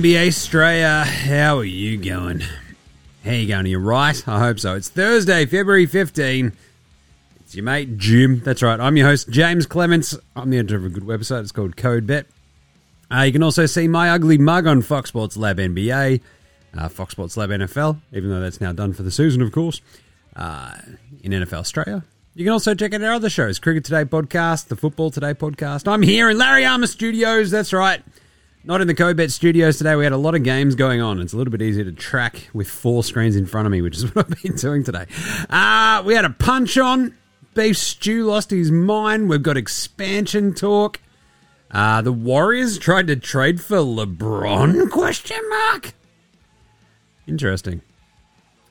NBA Straya. How are you going? How you going? Are you right? I hope so. It's Thursday, February 15. It's your mate Jim. That's right. I'm your host, James Clements. I'm the editor of a good website. It's called CodeBet. Uh, you can also see my ugly mug on Fox Sports Lab NBA, uh, Fox Sports Lab NFL, even though that's now done for the season, of course, uh, in NFL Australia. You can also check out our other shows, Cricket Today podcast, the Football Today podcast. I'm here in Larry Armour Studios. That's right. Not in the CoBet studios today. We had a lot of games going on. It's a little bit easier to track with four screens in front of me, which is what I've been doing today. Uh, we had a punch on. Beef Stew lost his mind. We've got expansion talk. Uh, the Warriors tried to trade for LeBron? Question mark. Interesting.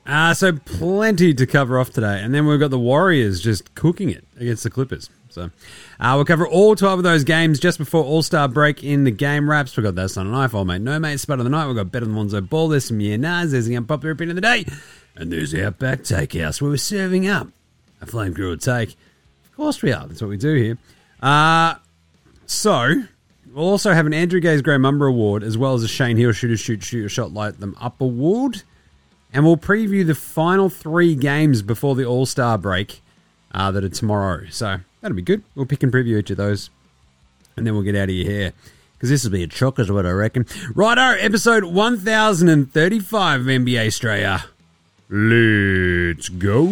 Uh, so plenty to cover off today, and then we've got the Warriors just cooking it against the Clippers. So uh, we'll cover all 12 of those games just before All Star break in the game wraps. We've got That's Not Knife, Old Mate No Mate, Spud of the Night. We've got Better Than Lonzo Ball. There's some Yeah Nahs. There's the Unpopular Opinion of the Day. And there's the Outback Takehouse where we're serving up a flame grilled take. Of course we are. That's what we do here. Uh, so we'll also have an Andrew Gaze Grey Mamba Award as well as a Shane Heal Shooter Shoot Shoot Shot Light Them Up Award. And we'll preview the final three games before the All Star break uh, that are tomorrow. So that'll be good. We'll pick and preview each of those. And then we'll get out of your hair. Because this will be a chock, is what I reckon. Righto, episode 1035 of NBA Straya. Let's go.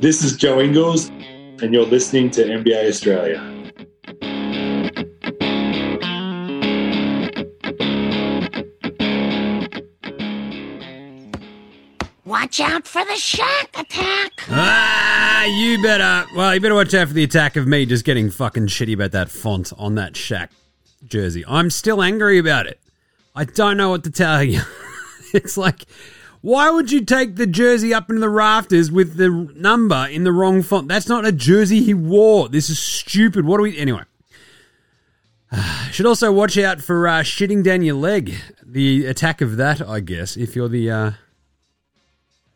This is Joe Ingles, and you're listening to NBA Straya. Watch out for the shark attack. Ah, you better. Well, you better watch out for the attack of me just getting fucking shitty about that font on that Shaq jersey. I'm still angry about it. I don't know what to tell you. it's like, why would you take the jersey up into the rafters with the number in the wrong font? That's not a jersey he wore. This is stupid. What do we. Anyway. Should also watch out for uh, shitting down your leg. The attack of that, I guess, if you're the. Uh,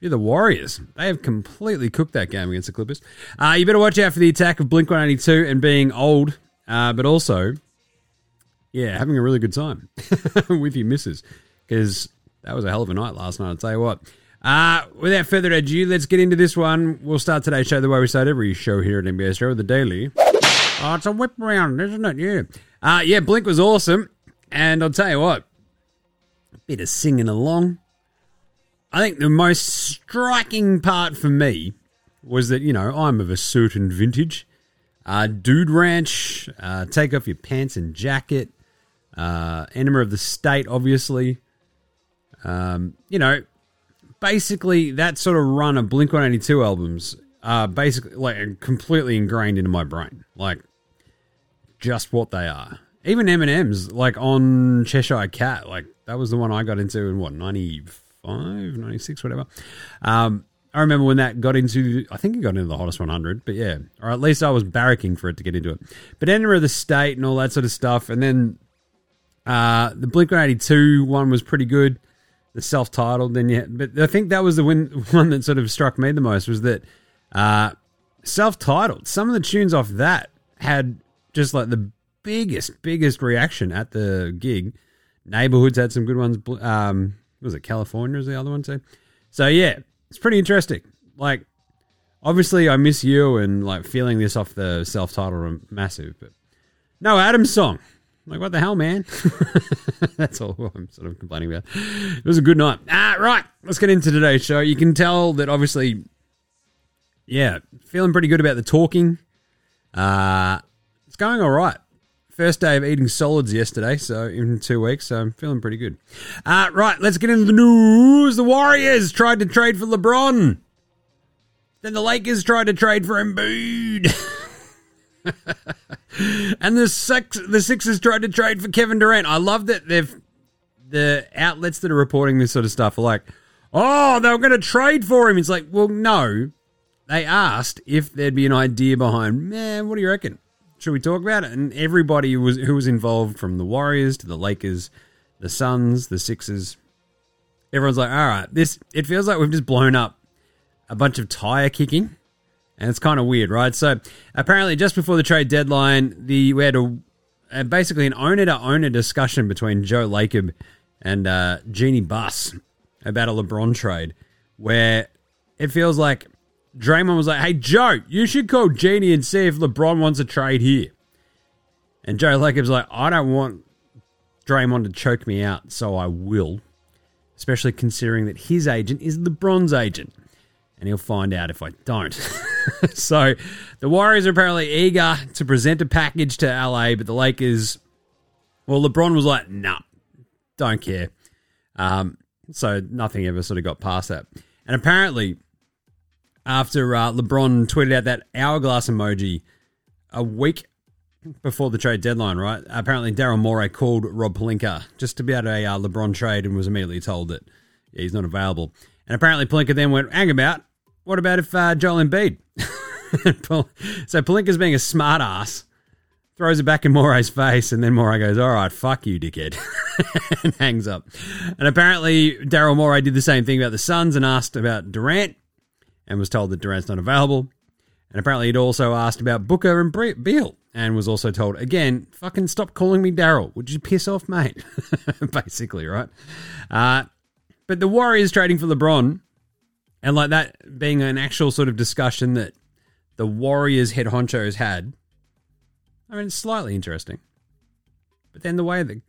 you're the Warriors. They have completely cooked that game against the Clippers. Uh, you better watch out for the attack of Blink 182 and being old, uh, but also, yeah, having a really good time with your missus because that was a hell of a night last night. I'll tell you what. Uh, without further ado, let's get into this one. We'll start today's show the way we start every show here at NBA Show, with the daily. Oh, it's a whip round, isn't it? Yeah. Uh, yeah, Blink was awesome. And I'll tell you what, a bit of singing along. I think the most striking part for me was that, you know, I'm of a certain vintage. Uh, Dude Ranch, uh, take off your pants and jacket. Uh, Enema of the State, obviously. Um, you know, basically that sort of run of Blink 182 albums are basically like completely ingrained into my brain. Like, just what they are. Even M+M's, like on Cheshire Cat, like that was the one I got into in what, 95, 96, whatever. Um, I remember when that got into, I think it got into the hottest 100, but yeah, or at least I was barracking for it to get into it. But Enema of the State and all that sort of stuff. And then uh, the Blink 182 one was pretty good, the self titled. Then yeah, but I think that was the win, one that sort of struck me the most was that uh, self titled. Some of the tunes off that had just like the biggest, biggest reaction at the gig. Neighborhoods had some good ones. Um, was it California? Is the other one too? So yeah, it's pretty interesting. Like, obviously, I miss you and like feeling this off the self-titled massive, but no Adam's song. Like, what the hell, man? That's all I'm sort of complaining about. It was a good night. Ah, right. Let's get into today's show. You can tell that obviously, yeah, feeling pretty good about the talking. Uh, it's going all right. First day of eating solids yesterday, so in two weeks, so I'm feeling pretty good. Uh, right, let's get into the news. The Warriors tried to trade for LeBron. Then the Lakers tried to trade for Embiid. and the six, the Sixers tried to trade for Kevin Durant. I love that they've the outlets that are reporting this sort of stuff are like, oh, they were going to trade for him. It's like, well, no. They asked if there'd be an idea behind. Man, what do you reckon? Should we talk about it? And everybody who was who was involved, from the Warriors to the Lakers, the Suns, the Sixers, everyone's like, all right, this it feels like we've just blown up a bunch of tire kicking, and it's kind of weird, right? So apparently, just before the trade deadline, the we had a, a basically an owner to owner discussion between Joe Lacob and uh, Jeannie Buss about a LeBron trade, where it feels like Draymond was like, "Hey Joe, you should call Jeannie and see if LeBron wants a trade here." And Joe Lacob's like, "I don't want Draymond to choke me out, so I will." Especially considering that his agent is LeBron's agent, and he'll find out if I don't. so, the Warriors are apparently eager to present a package to LA, but the Lakers, well, LeBron was like, "Nah, don't care." Um, so nothing ever sort of got past that. And apparently, after uh, LeBron tweeted out that hourglass emoji a week before the trade deadline, right? Apparently, Daryl Morey called Rob Pelinka just to be at a uh, LeBron trade and was immediately told that yeah, he's not available. And apparently, Pelinka then went, hang about, what about if uh, Joel Embiid? so Pelinka's being a smart ass, throws it back in Morey's face, and then Morey goes, all right, fuck you, dickhead, and hangs up. And apparently, Daryl Morey did the same thing about the Suns and asked about Durant and was told that Durant's not available. And apparently, he'd also asked about Booker and Bre- Beal and was also told, again, fucking stop calling me Daryl. Would you piss off, mate? Basically, right? Uh, but the Warriors trading for LeBron and like that being an actual sort of discussion that the Warriors head honcho has had, I mean, it's slightly interesting. But then the way that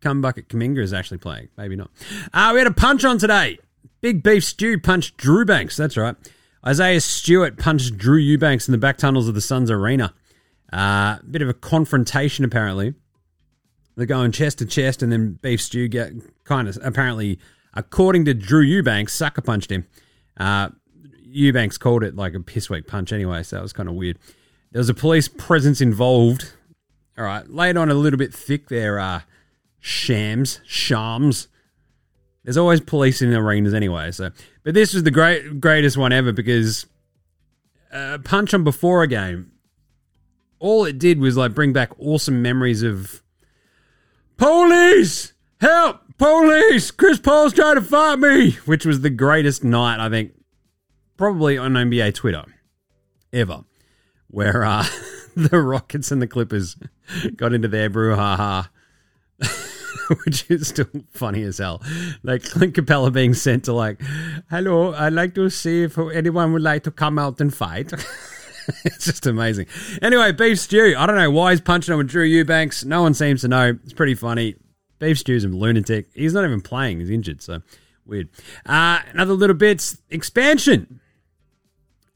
Cumbucket Kuminga is actually playing, maybe not. Uh, we had a punch on today. Big Beef Stew punched Drew Banks. That's right. Isaiah Stewart punched Drew Eubanks in the back tunnels of the Suns Arena. Uh, bit of a confrontation, apparently. They're going chest to chest, and then Beef Stew get kind of apparently, according to Drew Eubanks, sucker punched him. Uh, Eubanks called it like a piss weak punch anyway, so that was kind of weird. There was a police presence involved. All right, laid on a little bit thick there, uh, shams, shams. There's always police in arenas anyway, so. But this was the great greatest one ever because uh, punch on before a game. All it did was like bring back awesome memories of police, help, police. Chris Paul's trying to fight me, which was the greatest night I think, probably on NBA Twitter, ever, where uh, the Rockets and the Clippers got into their brouhaha. which is still funny as hell. Like Clint Capela being sent to like, hello, I'd like to see if anyone would like to come out and fight. it's just amazing. Anyway, Beef Stew. I don't know why he's punching on with Drew Eubanks. No one seems to know. It's pretty funny. Beef Stew's a lunatic. He's not even playing. He's injured, so weird. Uh, another little bits. Expansion.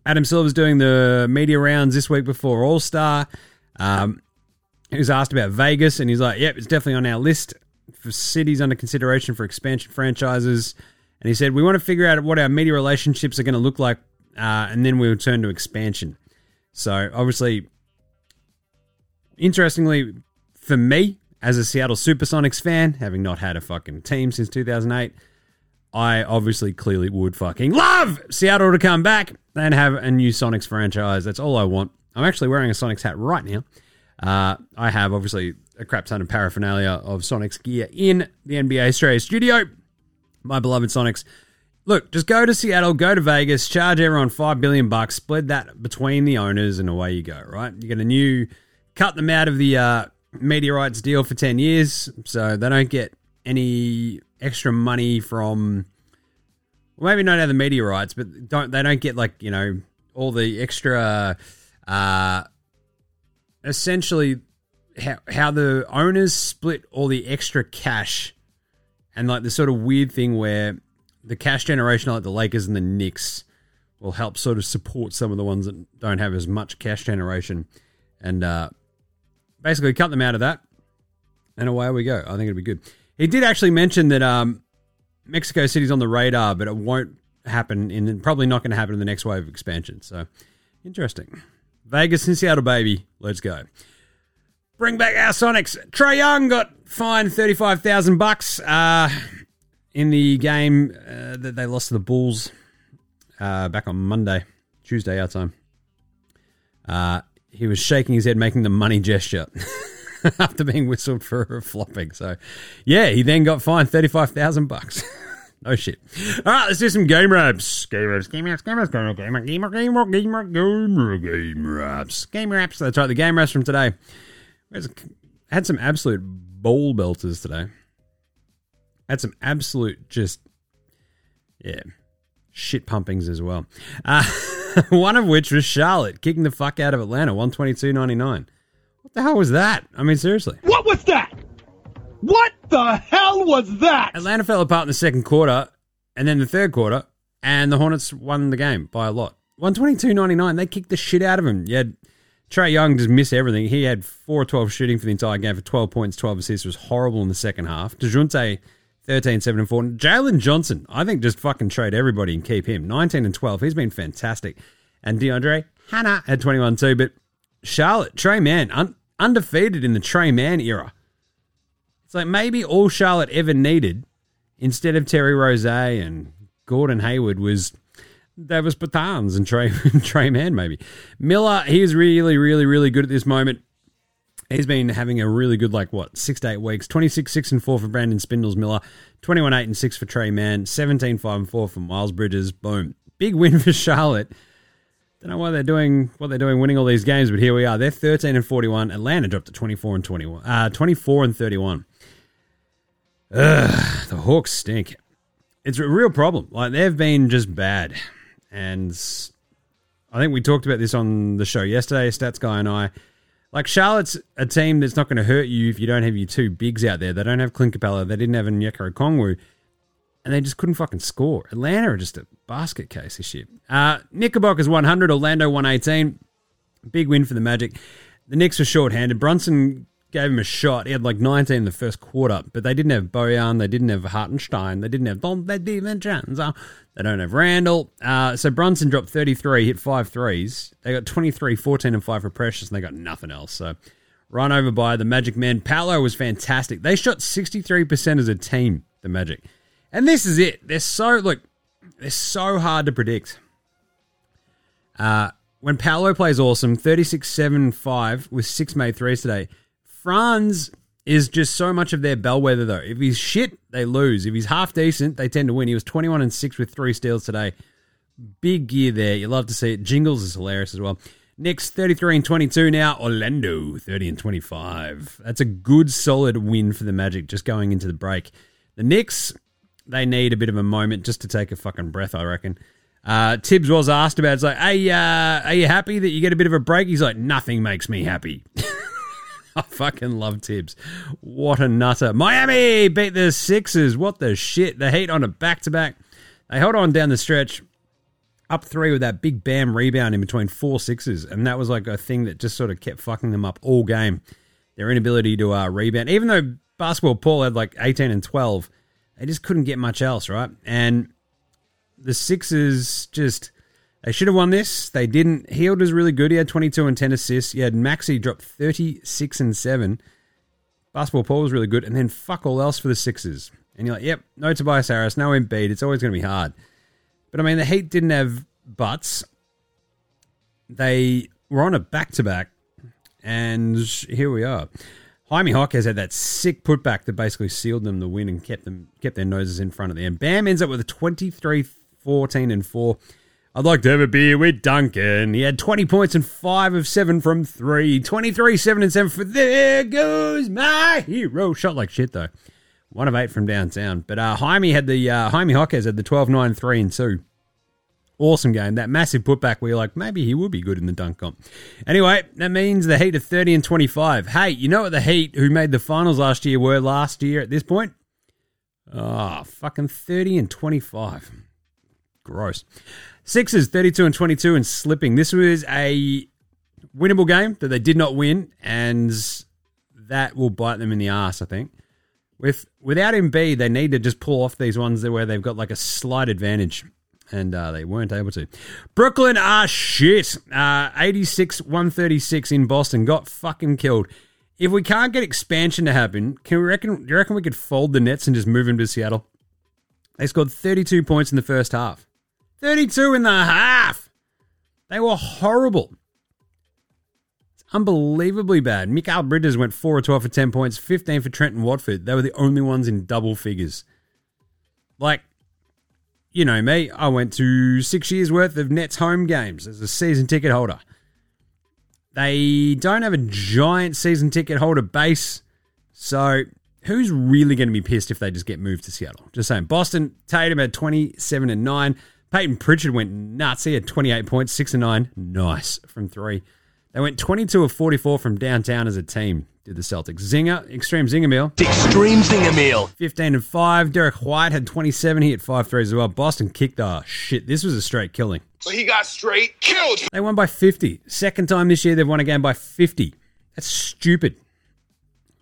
Adam Silver's doing the media rounds this week before All Star. Um, he was asked about Vegas, and he's like, "Yep, it's definitely on our list for cities under consideration for expansion franchises." And he said, "We want to figure out what our media relationships are going to look like, uh, and then we'll turn to expansion." So, obviously, interestingly, for me as a Seattle Supersonics fan, having not had a fucking team since 2008, I obviously clearly would fucking love Seattle to come back and have a new Sonics franchise. That's all I want. I'm actually wearing a Sonics hat right now. Uh, I have obviously a crap ton of paraphernalia of Sonics gear in the NBA Straya studio. My beloved Sonics. Look, just go to Seattle, go to Vegas, charge everyone five billion bucks, split that between the owners, and away you go. Right? You get a new, cut them out of the uh, rights deal for ten years, so they don't get any extra money from. Well, maybe not of the media rights, but don't they don't get like you know all the extra. Uh, essentially how, how the owners split all the extra cash and like the sort of weird thing where the cash generation like the Lakers and the Knicks will help sort of support some of the ones that don't have as much cash generation and uh, basically cut them out of that and away we go. I think it'd be good. He did actually mention that um, Mexico City's on the radar, but it won't happen in probably not going to happen in the next wave of expansion. So interesting. Vegas and Seattle, baby. Let's go. Bring back our Sonics. Trae Young got fined thirty five thousand bucks uh, in the game uh, that they lost to the Bulls uh, back on Monday, Tuesday our time. Uh, he was shaking his head, making the money gesture after being whistled for flopping. So, yeah, he then got fined thirty five thousand bucks. no shit. All right, let's do some game wraps. Game wraps, game wraps, game wraps, game wraps, game wraps, game wraps, game wraps, game wraps, game wraps, game wraps. That's right, the game wraps from today. There's Had some absolute ball belters today. Had some absolute just, yeah, shit pumpings as well. Uh, one of which was Charlotte kicking the fuck out of Atlanta, 122.99. What the hell was that? I mean, seriously. What was that? What the hell was that? Atlanta fell apart in the second quarter and then the third quarter, and the Hornets won the game by a lot. 122.99. They kicked the shit out of him. You had Trae Young just miss everything. He had 4 12 shooting for the entire game for 12 points, 12 assists. It was horrible in the second half. DeJounte, 13, 7 and 4. Jalen Johnson, I think just fucking trade everybody and keep him. 19 and 12. He's been fantastic. And DeAndre Hannah had 21 too. But Charlotte, Tre Mann, un- undefeated in the Tre Mann era. It's like maybe all Charlotte ever needed instead of Terry Rose and Gordon Hayward was Davis Bertans and Trey Tre Mann maybe. Miller, he's really, really, really good at this moment. He's been having a really good, like, what, six to eight weeks. 26, 6 and 4 for Brandon Spindles Miller. 21, 8 and 6 for Tre Mann. 17, 5 and 4 for Miles Bridges. Boom. Big win for Charlotte. Don't know why they're doing what they're doing, winning all these games, but here we are. They're 13 and 41. Atlanta dropped to 24 and 21. Uh, 24 and 31. Ugh, the Hawks stink. It's a real problem. Like they've been just bad, and I think we talked about this on the show yesterday. Stats guy and I. Like Charlotte's a team that's not going to hurt you if you don't have your two bigs out there. They don't have Clint Capela. They didn't have Onyeka Okongwu. And they just couldn't fucking score. Atlanta are just a basket case of shit. Uh, Knickerbockers 100, Orlando 118. Big win for the Magic. The Knicks were short-handed. Brunson gave him a shot. He had like 19 in the first quarter, but they didn't have Bojan. They didn't have Hartenstein. They didn't have Don they didn't DiVincenzo. They don't have Randle. Uh, so Brunson dropped 33, hit five threes. They got 23, 14, and 5 for Precious, and they got nothing else. So run over by the Magic Man. Paolo was fantastic. They shot 63% as a team, the Magic. And this is it. They're so, look, they're so hard to predict. Uh, when Paolo plays awesome, 36 7 5 with six made threes today. Franz is just so much of their bellwether, though. If he's shit, they lose. If he's half decent, they tend to win. He was 21 and 6 with three steals today. Big gear there. You love to see it. Jingles is hilarious as well. Knicks 33 and 22 now. Orlando 30 and 25. That's a good, solid win for the Magic just going into the break. The Knicks, they need a bit of a moment just to take a fucking breath, I reckon. Uh, Thibs was asked about. It's like, hey, uh, are you happy that you get a bit of a break? He's like, nothing makes me happy. I fucking love Thibs. What a nutter. Miami beat the Sixers. What the shit? The Heat on a back to back. They held on down the stretch, up three with that big bam rebound in between four Sixers. And that was like a thing that just sort of kept fucking them up all game. Their inability to uh, rebound. Even though Basketball Paul had like 18 and 12, they just couldn't get much else, right? And the Sixers just they should have won this. They didn't. Hield was really good. He had 22 and 10 assists. He had Maxey drop 36 and 7. Basketball Paul was really good. And then fuck all else for the Sixers. And you're like, yep, no Tobias Harris, no Embiid. It's always going to be hard. But I mean, the Heat didn't have butts. They were on a back to back. And here we are. Jaime Jaquez had that sick putback that basically sealed them the win and kept them kept their noses in front of them. Bam ends up with a 23 14 and 4. I'd like to have a beer with Duncan. He had 20 points and 5 of 7 from 3. 23 7 and 7 for There Goes My Hero. Shot like shit, though. 1 of 8 from downtown. But uh, Jaime had the, uh, Jaime Jaquez had the 12 9 3 and 2. Awesome game. That massive putback where you're like, maybe he will be good in the dunk comp. Anyway, that means the Heat are 30 and 25. Hey, you know what the Heat, who made the finals last year, were last year at this point? Oh, fucking 30 and 25. Gross. Sixers 32 and 22 and slipping. This was a winnable game that they did not win, and that will bite them in the ass, I think. With without Embiid, they need to just pull off these ones where they've got like a slight advantage, and uh, they weren't able to. Brooklyn are shit. Uh, 86 136 in Boston got fucking killed. If we can't get expansion to happen, can we reckon? Do you reckon we could fold the Nets and just move them to Seattle? They scored 32 points in the first half. 32 in the half. They were horrible. It's unbelievably bad. Mikal Bridges went 4 or 12 for 10 points, 15 for Trendon Watford. They were the only ones in double figures. Like, you know me, I went to six years worth of Nets home games as a season ticket holder. They don't have a giant season ticket holder base, so who's really going to be pissed if they just get moved to Seattle? Just saying. Boston, Tatum had 27 and 9. Payton Pritchard went nuts. He had 28 points, 6 and 9. Nice from three. They went 22 of 44 from downtown as a team, did the Celtics. Zinger, Extreme Zinger Meal, Extreme Zinger Meal. 15 and 5. Derrick White had 27. He hit 5 threes as well. Boston kicked the shit. This was a straight killing. So he got straight killed. They won by 50. Second time this year they've won a game by 50. That's stupid.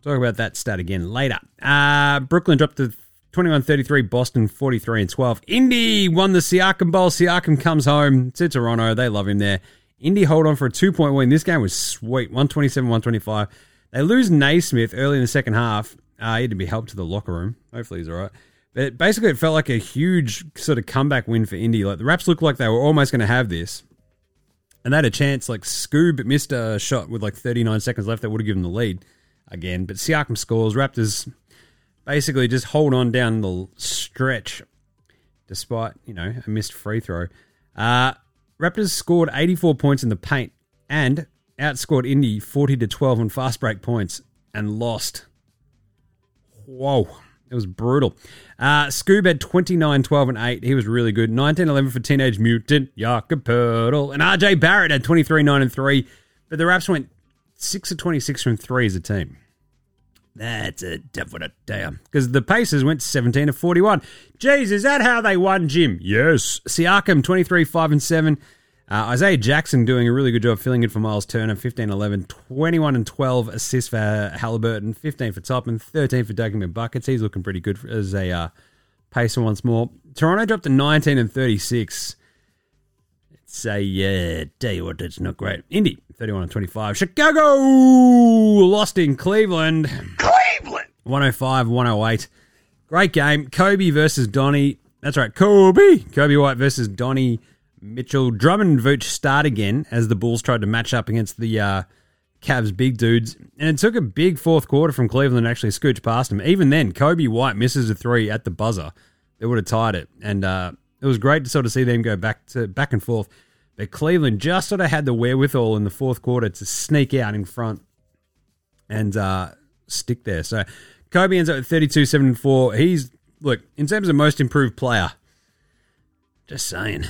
Talk about that stat again later. Uh, Brooklyn dropped to 21 33, Boston 43 and 12. Indy won the Siakam Bowl. Siakam comes home to Toronto. They love him there. Indy hold on for a two point win. This game was sweet 127 125. They lose Nesmith early in the second half. Uh, he had to be helped to the locker room. Hopefully he's all right. But basically, it felt like a huge sort of comeback win for Indy. Like the Raps looked like they were almost going to have this. And they had a chance, like Scoob missed a shot with like 39 seconds left that would have given the lead again. But Siakam scores. Raptors basically just hold on down the stretch despite, you know, a missed free throw. Uh, Raptors scored 84 points in the paint and outscored Indy 40 to 12 on fast break points and lost. Whoa. It was brutal. Uh, Scoob had 29, 12, and 8. He was really good. 19, 11 for Teenage Mutant, Jakob Poeltl. And RJ Barrett had 23, 9, and 3. But the Raps went 6 of 26 from 3 as a team. That's a definite damn. Because the Pacers went 17 of 41. Jeez, is that how they won, Jim? Yes. Siakam, 23, 5, and 7. Uh, Isaiah Jackson doing a really good job filling in for Miles Turner, 15 11, 21 and 12 assists for Halliburton, 15 for Topman, 13 for Duggan Buckets. He's looking pretty good as a uh, pacer once more. Toronto dropped to 19 and 36. It's a, uh, tell you what, that's not great. Indy, 31 and 25. Chicago lost in Cleveland. Cleveland. 105, 108. Great game. Coby versus Donnie. That's right, Coby. Coby White versus Donnie Mitchell. Drummond and Vooch start again as the Bulls tried to match up against the uh, Cavs big dudes. And it took a big fourth quarter from Cleveland to actually scooch past them. Even then, Coby White misses a three at the buzzer. They would have tied it. And uh, it was great to sort of see them go back to back and forth. But Cleveland just sort of had the wherewithal in the fourth quarter to sneak out in front and uh, stick there. So Coby ends up at 32, 7 4. He's, look, in terms of most improved player, just saying.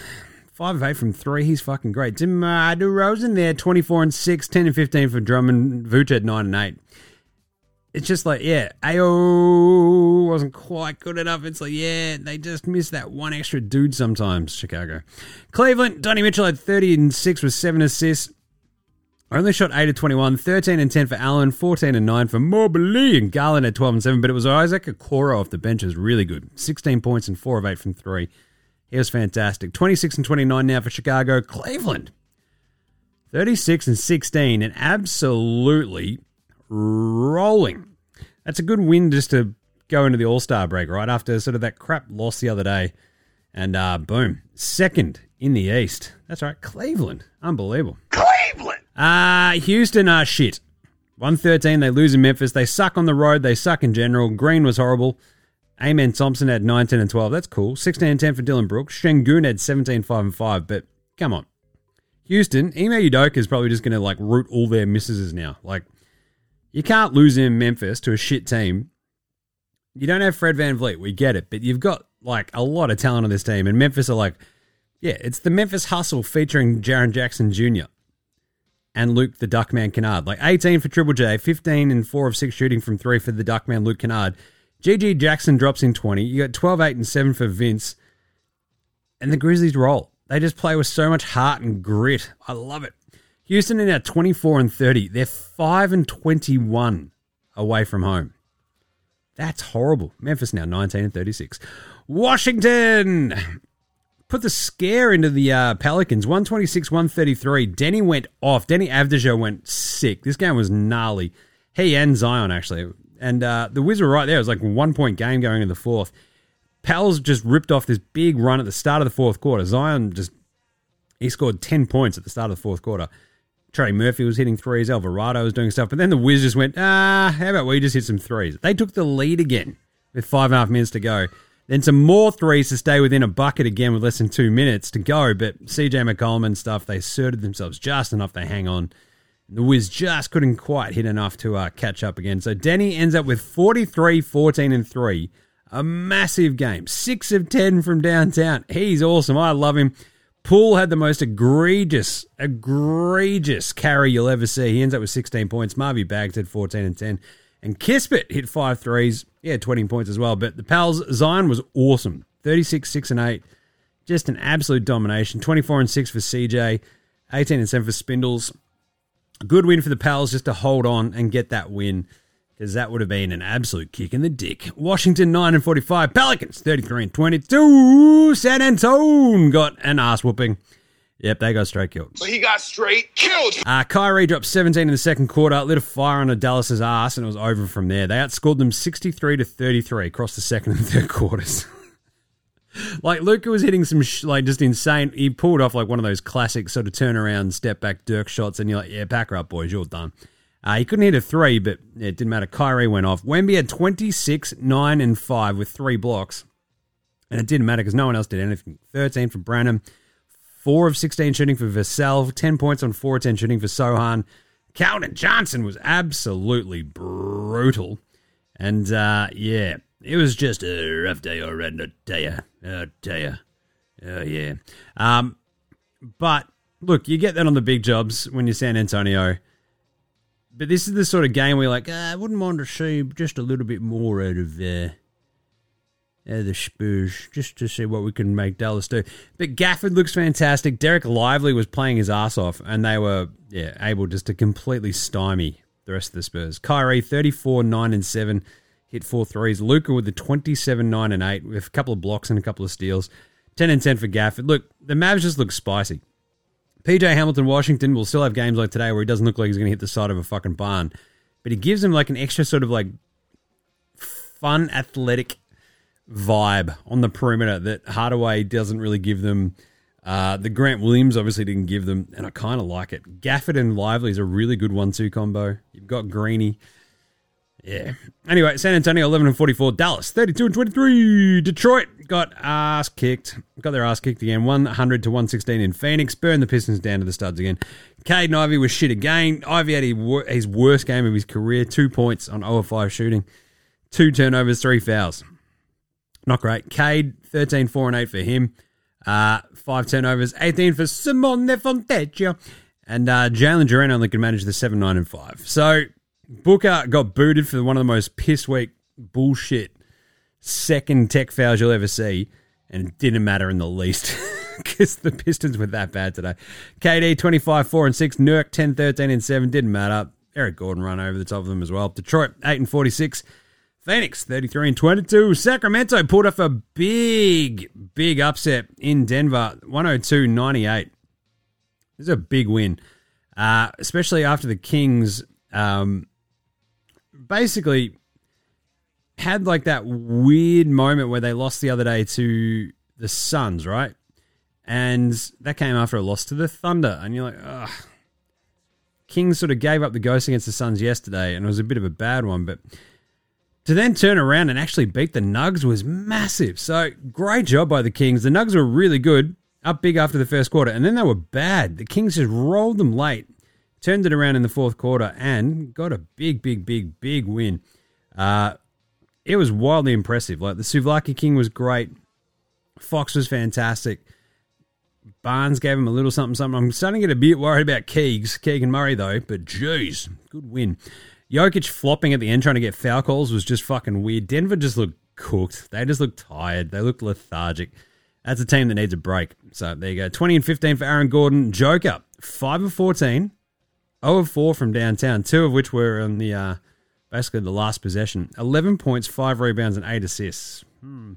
5 of 8 from 3. He's fucking great. DeMar DeRozan there, 24 and 6, 10 and 15 for Drummond. At 9 and 8. It's just like, yeah, AO wasn't quite good enough. It's like, yeah, they just miss that one extra dude sometimes, Chicago. Cleveland, Donnie Mitchell had 30 and 6 with 7 assists. Only shot 8 of 21, 13 and 10 for Allen, 14 and 9 for Mobley, and Garland at 12 and 7. But it was Isaac Okoro off the bench was really good. 16 points and 4 of 8 from 3. He was fantastic. 26 and 29 now for Chicago. Cleveland, 36 and 16, and absolutely rolling. That's a good win just to go into the All Star break, right? After sort of that crap loss the other day. And uh, boom, second in the East. That's right, Cleveland. Unbelievable. Cleveland. Uh, Houston are shit. 113, they lose in Memphis. They suck on the road. They suck in general. Green was horrible. Amen Thompson had 19 and 12. That's cool. 16 and 10 for Dillon Brooks. Sengun had 17, 5 and 5. But come on. Houston, Ime Udoka is probably just going to like root all their misses now. Like, you can't lose in Memphis to a shit team. You don't have Fred VanVleet. We get it. But you've got like a lot of talent on this team. And Memphis are like, yeah, it's the Memphis Hustle featuring Jaren Jackson Jr. and Luke the Duckman Kennard. Like 18 for Triple J, 15 and 4 of 6 shooting from 3 for the Duckman Luke Kennard. GG Jackson drops in 20. You got 12, 8, and 7 for Vince. And the Grizzlies roll. They just play with so much heart and grit. I love it. Houston are now 24 and 30. They're 5 and 21 away from home. That's horrible. Memphis now 19 and 36. Washington put the scare into the uh, Pelicans 126 133. Deni went off. Deni Avdija went sick. This game was gnarly. He and Zion, actually. And uh, the Wizards were right there. It was like one point game going in the fourth. Pels just ripped off this big run at the start of the fourth quarter. Zion just, he scored 10 points at the start of the fourth quarter. Trey Murphy was hitting threes. Alvarado was doing stuff. But then the Wizards just went, ah, how about we just hit some threes? They took the lead again with five and a half minutes to go. Then some more threes to stay within a bucket again with less than two minutes to go. But CJ McCollum and stuff, they asserted themselves just enough to hang on. The Wiz just couldn't quite hit enough to uh, catch up again. So Deni ends up with 43, 14, and 3. A massive game. 6 of 10 from downtown. He's awesome. I love him. Poole had the most egregious, egregious carry you'll ever see. He ends up with 16 points. Marvy Bags had 14 and 10. And Kispert hit five threes. Yeah, 20 points as well. But the Pals, Zion was awesome. 36, 6 and 8. Just an absolute domination. 24 and 6 for CJ. 18 and 7 for Spindles. Good win for the Pals just to hold on and get that win because that would have been an absolute kick in the dick. Washington 9 and 45. Pelicans 33 and 22. San Antonio got an ass whooping. Yep, they got straight killed. But he got straight killed. Uh, Kyrie dropped 17 in the second quarter, lit a fire under Dallas's ass, and it was over from there. They outscored them 63 to 33 across the second and third quarters. like Luka was hitting some sh- like just insane. He pulled off like one of those classic sort of turnaround step back Dirk shots, and you're like, yeah, pack her up, boys, you're done. Uh, he couldn't hit a three, but it didn't matter. Kyrie went off. Wemby had 26, 9, and 5 with three blocks. And it didn't matter because no one else did anything. 13 for Branham, 4 of 16 shooting for Vassell, 10 points on 4 of 10 shooting for Sochan. Calvin Johnson was absolutely brutal. And uh, yeah, it was just a rough day already, I tell you. I tell you. Oh, yeah. Um, but look, you get that on the big jobs when you're San Antonio. But this is the sort of game where you're like, ah, I wouldn't mind to see just a little bit more out of uh, out of the Spurs, just to see what we can make Dallas do. But Gafford looks fantastic. Derek Lively was playing his ass off, and they were yeah able just to completely stymie the rest of the Spurs. Kyrie, 34, 9, and 7, hit four threes. Luka with the 27, 9, and 8, with a couple of blocks and a couple of steals. 10 and 10 for Gafford. Look, the Mavs just look spicy. PJ Hamilton, Washington will still have games like today where he doesn't look like he's going to hit the side of a fucking barn, but he gives him like an extra sort of like fun, athletic vibe on the perimeter that Hardaway doesn't really give them. Uh, the Grant Williams obviously didn't give them, and I kind of like it. Gafford and Lively is a really good one-two combo. You've got Greeny. Yeah. Anyway, San Antonio 11 and 44. Dallas 32 and 23. Detroit got ass kicked. Got their ass kicked again. 100 to 116 in Phoenix. Burned the Pistons down to the studs again. Caden Ivey was shit again. Ivey had his worst game of his career. Two points on 0 of 5 shooting. Two turnovers, three fouls. Not great. Cade 13, 4 and 8 for him. Uh, five turnovers, 18 for Simone Fontecchio. And uh, Jalen Duren only could manage the 7, 9, and 5. So Booker got booted for one of the most piss weak bullshit second tech fouls you'll ever see, and it didn't matter in the least because the Pistons were that bad today. KD 25, 4 and 6, Nurk 10, 13 and 7, didn't matter. Eric Gordon run over the top of them as well. Detroit 8 and 46. Phoenix 33 and 22. Sacramento pulled off a big, big upset in Denver 102 98. This is a big win, uh, especially after the Kings um, basically had like that weird moment where they lost the other day to the Suns, right? And that came after a loss to the Thunder. And you're like, ugh. Kings sort of gave up the ghost against the Suns yesterday, and it was a bit of a bad one. But to then turn around and actually beat the Nugs was massive. So great job by the Kings. The Nugs were really good, up big after the first quarter, and then they were bad. The Kings just rolled them late, turned it around in the fourth quarter, and got a big, big, big, big win. Uh, it was wildly impressive. Like the Souvlaki King was great. Fox was fantastic. Barnes gave him a little something, something. I'm starting to get a bit worried about Keegs, Keegan Murray, though, but jeez, good win. Jokic flopping at the end trying to get foul calls was just fucking weird. Denver just looked cooked. They just looked tired. They looked lethargic. That's a team that needs a break. So there you go. 20 and 15 for Aaron Gordon. Joker, 5 of 14, 0 of 4 from downtown, two of which were on the uh, basically the last possession. 11 points, 5 rebounds, and 8 assists. Hmm.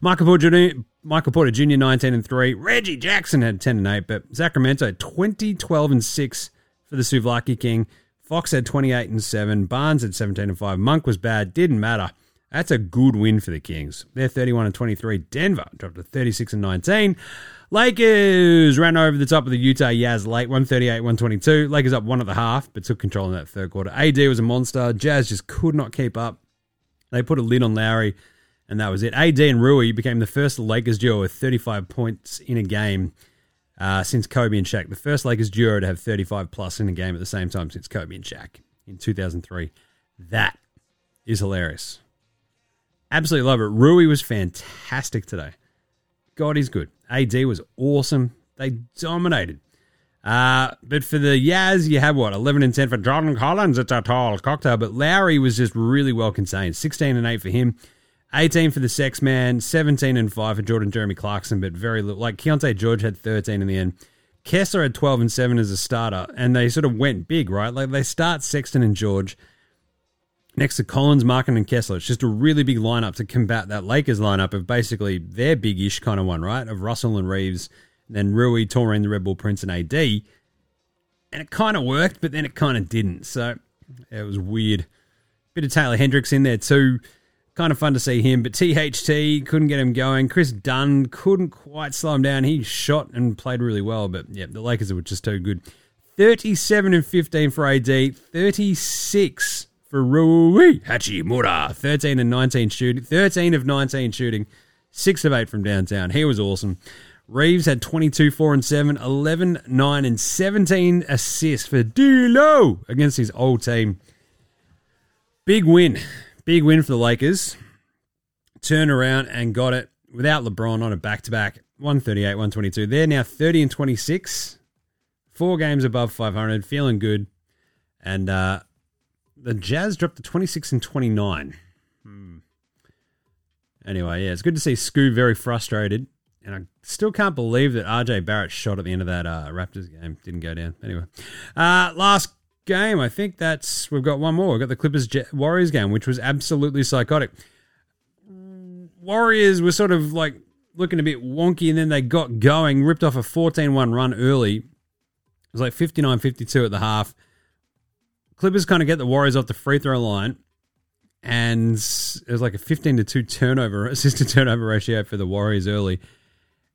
Michael Porter, Jr., Michael Porter Jr. 19 and 3. Reggie Jackson had 10 and 8, but Sacramento 20, 12 and 6 for the Souvlaki King. Fox had 28 and 7. Barnes had 17 and 5. Monk was bad. Didn't matter. That's a good win for the Kings. They're 31 and 23. Denver dropped to 36 and 19. Lakers ran over the top of the Utah Jazz late, 138 122. Lakers up one at the half, but took control in that third quarter. AD was a monster. Jazz just could not keep up. They put a lid on Lowry, and that was it. AD and Rui became the first Lakers duo with 35 points in a game uh, since Kobe and Shaq. The first Lakers duo to have 35 plus in a game at the same time since Kobe and Shaq in 2003. That is hilarious. Absolutely love it. Rui was fantastic today. God, he's good. AD was awesome. They dominated. Uh, but for the Yaz, you had what, 11 and 10 for Jordan Collins. It's a tall cocktail. But Lowry was just really well contained. 16 and 8 for him. 18 for the Sex Man. 17 and 5 for Jordan Jeremy Clarkson, but very little. Like Keyonte George had 13 in the end. Kessler had 12 and 7 as a starter, and they sort of went big, right? Like they start Sexton and George next to Collins, Markin, and Kessler. It's just a really big lineup to combat that Lakers lineup of basically their big ish kind of one, right? Of Russell and Reaves, and then Rui, Taurine, the Red Bull Prince, and AD. And it kind of worked, but then it kind of didn't. So it was weird. Bit of Taylor Hendricks in there too. Kind of fun to see him, but THT couldn't get him going. Kris Dunn couldn't quite slow him down. He shot and played really well, but yeah, the Lakers were just too good. 37 and 15 for AD, 36 for Rui Hachimura. 13 and 19 shooting, 13 of 19 shooting, 6 of 8 from downtown. He was awesome. Reaves had 22, 4 and 7, 11, 9 and 17 assists for D'Lo against his old team. Big win. Big win for the Lakers. Turn around and got it without LeBron on a back to back. 138, 122. They're now 30 and 26. Four games above 500. Feeling good. And uh, the Jazz dropped to 26 and 29. Hmm. Anyway, yeah, it's good to see Scoo very frustrated. And I still can't believe that RJ Barrett shot at the end of that uh, Raptors game. Didn't go down. Anyway, uh, last game, I think that's. We've got one more. We've got the Clippers Warriors game, which was absolutely psychotic. Warriors were sort of like looking a bit wonky, and then they got going, ripped off a 14 1 run early. It was like 59 52 at the half. Clippers kind of get the Warriors off the free throw line, and it was like a 15 to 2 turnover, assist to turnover ratio for the Warriors early.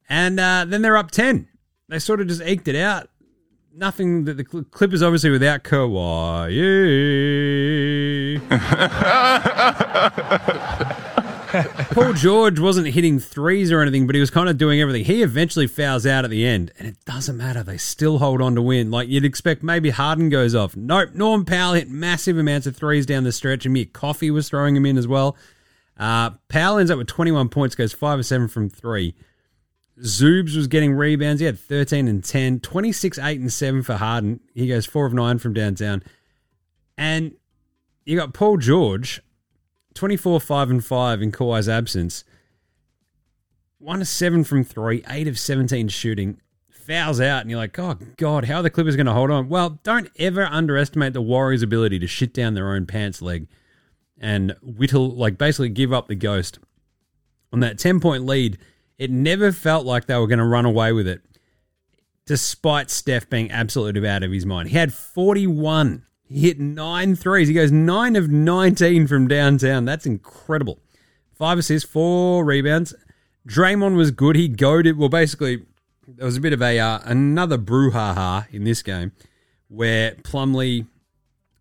And uh, then they're up 10. They sort of just eked it out. Nothing that the Clippers obviously without Kawhi. Paul George wasn't hitting threes or anything, but he was kind of doing everything. He eventually fouls out at the end, and it doesn't matter. They still hold on to win. Like you'd expect maybe Harden goes off. Nope. Norm Powell hit massive amounts of threes down the stretch, and Mick Coffee was throwing him in as well. Uh, Powell ends up with 21 points, goes 5 or 7 from 3. Zoobs was getting rebounds. He had 13 and 10, 26, 8 and 7 for Harden. He goes 4 of 9 from downtown. And you got Paul George, 24, 5 and 5 in Kawhi's absence. 1 of 7 from 3, 8 of 17 shooting. Fouls out, and you're like, oh, God, how are the Clippers going to hold on? Well, don't ever underestimate the Warriors' ability to shit down their own pants leg and whittle, like basically give up the ghost. On that 10 point lead, it never felt like they were going to run away with it, despite Steph being absolutely out of his mind. He had 41. He hit nine threes. He goes 9 of 19 from downtown. That's incredible. Five assists, four rebounds. Draymond was good. He goaded. Well, basically, there was a bit of a uh, another brouhaha in this game where Plumlee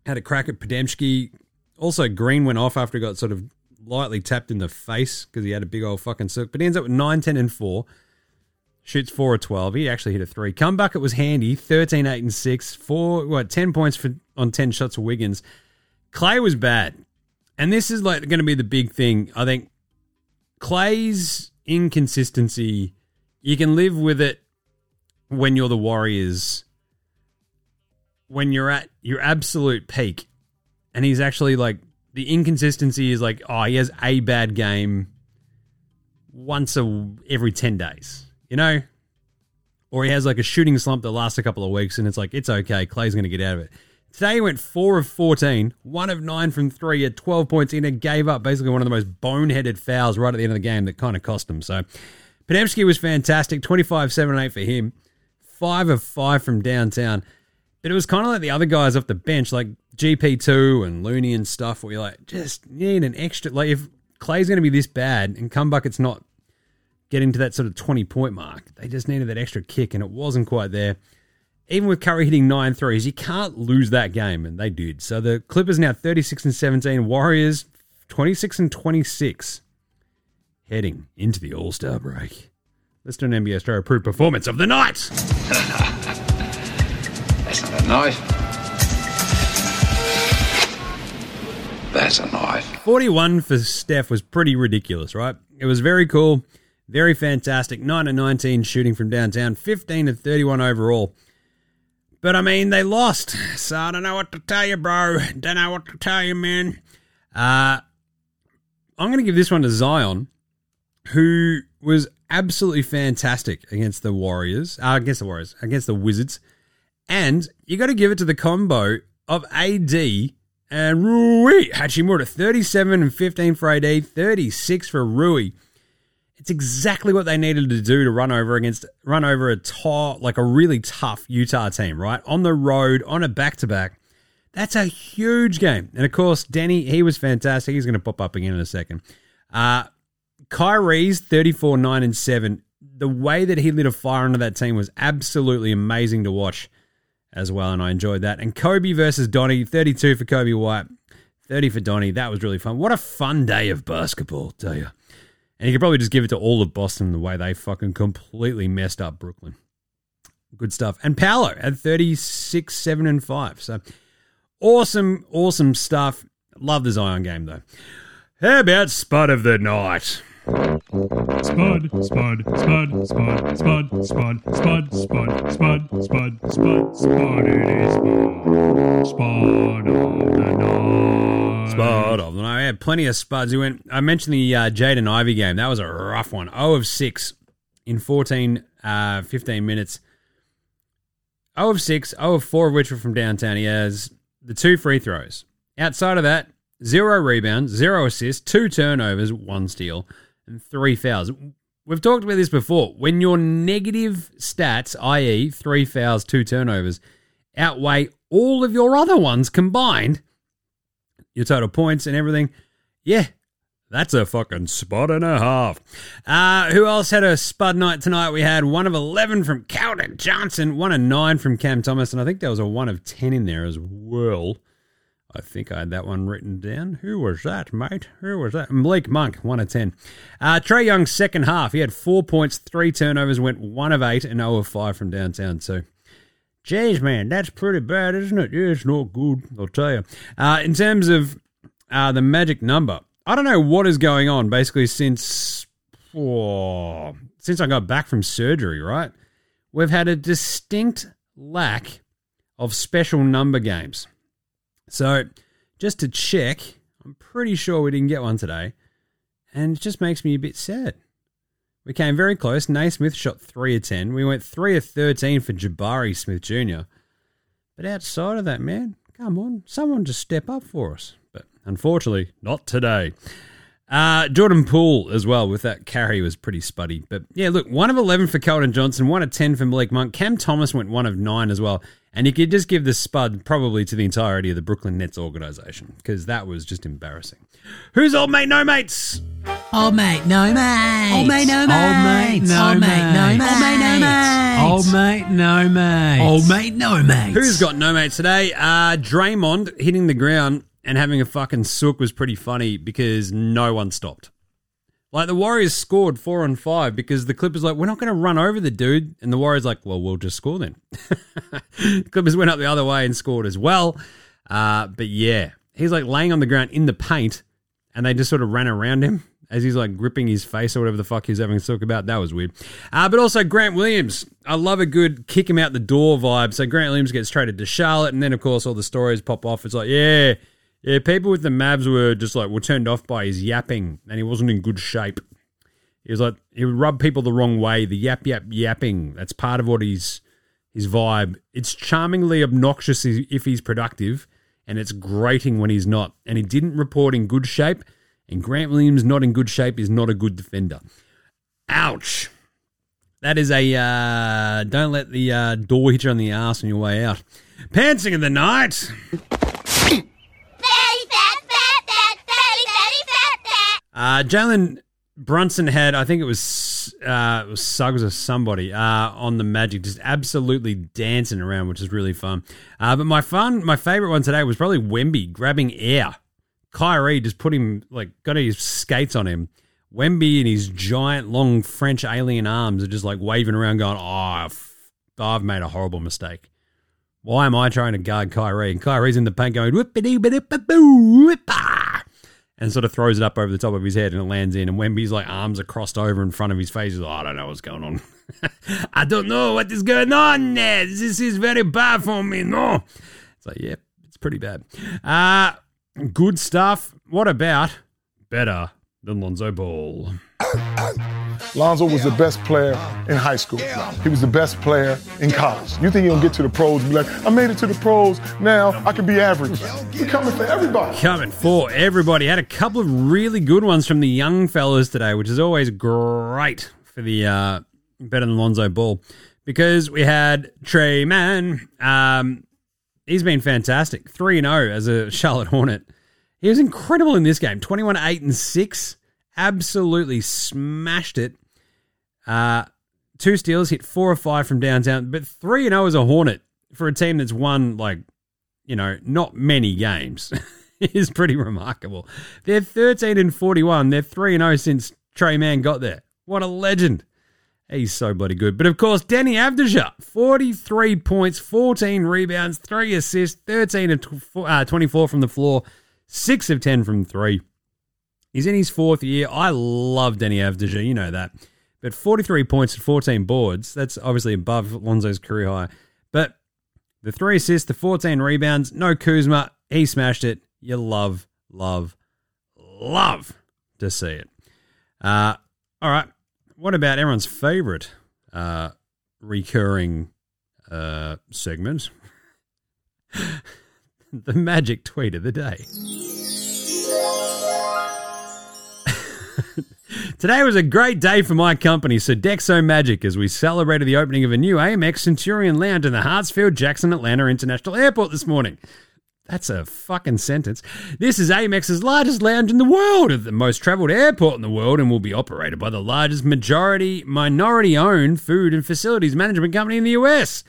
had a crack at Podziemski. Also, Green went off after he got sort of lightly tapped in the face because he had a big old fucking circle. But he ends up with 9, 10, and 4. Shoots 4 or 12. He actually hit a 3. Comeback, it was handy. 13, 8, and 6. 4, what, 10 points for on 10 shots for Wiggins. Clay was bad. And this is like going to be the big thing. I think Clay's inconsistency, you can live with it when you're the Warriors. When you're at your absolute peak, and he's actually like the inconsistency is like, oh, he has a bad game once a every ten days, you know, or he has like a shooting slump that lasts a couple of weeks, and it's like it's okay. Clay's going to get out of it. Today he went four of 14, one of nine from three at 12 points in and gave up basically one of the most boneheaded fouls right at the end of the game that kind of cost him. So Podziemski was fantastic, 25, 7, and 8 for him, five of five from downtown. But it was kind of like the other guys off the bench, like GP2 and Looney and stuff, where you're like, just need an extra. Like, if Clay's going to be this bad and come bucket's not getting to that sort of 20 point mark, they just needed that extra kick, and it wasn't quite there. Even with Curry hitting nine threes, you can't lose that game, and they did. So the Clippers now 36 and 17, Warriors 26 and 26 heading into the All Star break. Let's do an NBA Straya approved performance of the night. That's not a knife. That's a knife. 41 for Steph was pretty ridiculous, right? It was very cool, very fantastic. 9 to 19 shooting from downtown, 15 to 31 overall. But I mean, they lost. So I don't know what to tell you, bro. Don't know what to tell you, man. Uh, I'm going to give this one to Zion, who was absolutely fantastic against the Warriors, uh, against the Warriors, against the Wizards. And you got to give it to the combo of AD and Rui Hachimura, 37 and 15 for AD, 36 for Rui. It's exactly what they needed to do to run over against run over a top like a really tough Utah team, right? On the road, on a back to back. That's a huge game. And of course, Deni, he was fantastic. He's going to pop up again in a second. Uh, Kyrie's 34, 9, and 7. The way that he lit a fire under that team was absolutely amazing to watch as well, and I enjoyed that. And Coby versus Donnie, 32 for Coby White, 30 for Donnie. That was really fun. What a fun day of basketball, tell you. And you could probably just give it to all of Boston the way they fucking completely messed up Brooklyn. Good stuff. And Paolo at 36, 7, and 5. So awesome, awesome stuff. Love the Zion game, though. How about Spud of the Night? Spud, spud, spud, spud, spud, spud, spud, spud, spud, spud, spud, spud, it is spud. Spud of the night. Spud of the night. I had plenty of spuds. We went. I mentioned the uh, Jaden Ivey game. That was a rough one. 0 of 6 in 14, uh, 15 minutes. 0 of 6, 0 of 4 of which were from downtown. He has the two free throws. Outside of that, zero rebounds, zero assists, two turnovers, one steal, and three fouls. We've talked about this before. When your negative stats, i.e., three fouls, two turnovers, outweigh all of your other ones combined, your total points and everything, yeah, that's a fucking spot and a half. Uh, who else had a spud night tonight? We had one of 11 from Keldon Johnson, one of nine from Cam Thomas, and I think there was a one of 10 in there as well. I think I had that one written down. Who was that, mate? Who was that? Malik Monk, 1 of 10. Uh, Trae Young's second half, he had four points, three turnovers, went 1 of 8 and 0 of 5 from downtown. So, geez, man, that's pretty bad, isn't it? Yeah, it's not good, I'll tell you. Uh, in terms of uh, the magic number, I don't know what is going on basically since, oh, since I got back from surgery, right? We've had a distinct lack of special number games. So, just to check, I'm pretty sure we didn't get one today, and it just makes me a bit sad. We came very close. Nesmith shot 3 of 10. We went 3 of 13 for Jabari Smith Jr. But outside of that, man, come on, someone just step up for us. But unfortunately, not today. Uh, Jordan Poole as well with that carry was pretty spuddy. But yeah, look, 1 of 11 for Keldon Johnson, 1 of 10 for Malik Monk. Cam Thomas went 1 of 9 as well. And you could just give the spud probably to the entirety of the Brooklyn Nets organization because that was just embarrassing. Who's old mate, no mates? Old mate, no mate. Old mate, no Old mate, mate. Old mate, mate, no no mate. Old mate, no mate. Old mate, no mate. Old mate, no mate. Who's got no mates today? Uh, Draymond hitting the ground and having a fucking sook was pretty funny because no one stopped. Like the Warriors scored four on five because the Clippers like we're not going to run over the dude, and the Warriors like, well, we'll just score then. Clippers went up the other way and scored as well. Uh, but yeah, he's like laying on the ground in the paint, and they just sort of ran around him as he's like gripping his face or whatever the fuck he's having a talk about. That was weird. Uh, but also Grant Williams. I love a good kick him out the door vibe. So Grant Williams gets traded to Charlotte, and then of course all the stories pop off. It's like, yeah, yeah, people with the Mavs were just like were turned off by his yapping, and he wasn't in good shape. He was like he would rub people the wrong way. The yap yap yapping. That's part of what he's his vibe. It's charmingly obnoxious if he's productive, and it's grating when he's not. And he didn't report in good shape. And Grant Williams not in good shape is not a good defender. Ouch. That is a uh, don't let the uh, door hit you on the ass on your way out. Pantsing of the night. Uh, Jalen Brunson had, I think it was, uh, was Suggs or somebody uh, on the Magic, just absolutely dancing around, which is really fun. Uh, but my fun, my favorite one today was probably Wemby grabbing air. Kyrie just put him like got his skates on him, Wemby and his giant, long French alien arms are just like waving around, going, "Oh, I've made a horrible mistake. Why am I trying to guard Kyrie?" And Kyrie's in the paint going, "Whippity boo whippa," and sort of throws it up over the top of his head, and it lands in. And Wemby's like arms are crossed over in front of his face. He's like, "I don't know what's going on. I don't know what is going on. This is very bad for me. No." It's like, "Yep, it's pretty bad." Uh good stuff. What about better than Lonzo Ball? Lonzo was the best player in high school. He was the best player in college. You think you're gonna get to the pros and be like, I made it to the pros, now I can be average. He's coming for everybody. Coming for everybody. Had a couple of really good ones from the young fellas today, which is always great for the uh, better than Lonzo Ball. Because we had Tre Mann. Um, he's been fantastic. 3 0 as a Charlotte Hornet. He was incredible in this game. 21 8 and 6. Absolutely smashed it. Uh, two steals, hit four or five from downtown, but 3 and 0 as a Hornet for a team that's won, like, you know, not many games is pretty remarkable. They're 13 and 41. They're 3 and 0 since Tre Mann got there. What a legend. He's so bloody good. But of course, Deni Avdija, 43 points, 14 rebounds, 3 assists, 13 of uh, 24 from the floor, 6 of 10 from 3. He's in his fourth year. I love Deni Avdija, you know that. But 43 points and 14 boards, that's obviously above Lonzo's career high. But the three assists, the 14 rebounds, no Kuzma. He smashed it. You love, love, love to see it. Uh, all right. What about everyone's favorite uh, recurring uh, segment? the magic tweet of the day. Today was a great day for my company, Sodexo Magic, as we celebrated the opening of a new Amex Centurion Lounge in the Hartsfield Jackson Atlanta International Airport this morning. That's a fucking sentence. This is Amex's largest lounge in the world, the most traveled airport in the world, and will be operated by the largest majority minority owned food and facilities management company in the US.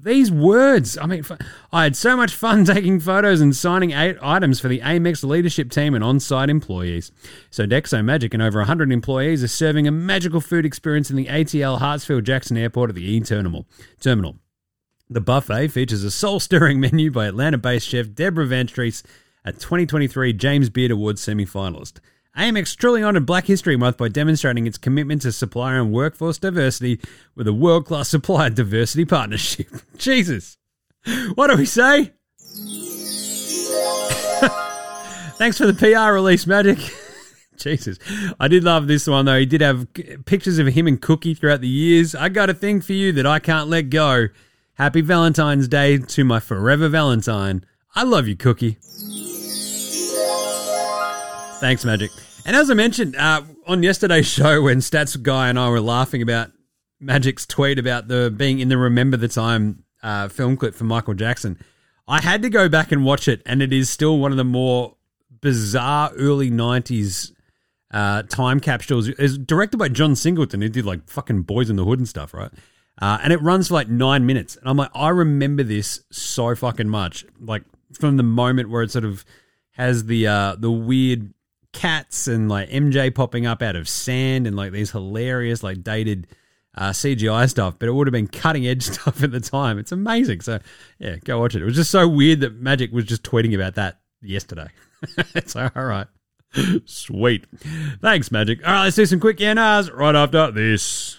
These words, I mean, I had so much fun taking photos and signing eight items for the Amex leadership team and on site employees. Sodexo Magic and over 100 employees are serving a magical food experience in the ATL Hartsfield Jackson Airport at the E Terminal. Terminal. The buffet features a soul stirring menu by Atlanta based chef Deborah Streets, a 2023 James Beard Awards semi finalist. Amex truly honoured Black History Month by demonstrating its commitment to supplier and workforce diversity with a world class supplier diversity partnership. Jesus. What do we say? Thanks for the PR release, Magic. Jesus. I did love this one, though. He did have pictures of him and Cookie throughout the years. I got a thing for you that I can't let go. Happy Valentine's Day to my forever Valentine. I love you, Cookie. Thanks, Magic. And as I mentioned uh, on yesterday's show, when Stats Guy and I were laughing about Magic's tweet about the being in the Remember the Time uh, film clip for Michael Jackson, I had to go back and watch it, and it is still one of the more bizarre early '90s uh, time capsules. It's directed by John Singleton, who did like fucking Boys in the Hood and stuff, right? Uh, and it runs for like nine minutes, and I'm like, I remember this so fucking much, like from the moment where it sort of has the uh, the weird cats and like MJ popping up out of sand and like these hilarious like dated uh, CGI stuff, but it would have been cutting edge stuff at the time. It's amazing. So yeah, go watch it. It was just so weird that Magic was just tweeting about that yesterday. so all right, sweet. Thanks, Magic. All right, let's do some quick NRs right after this.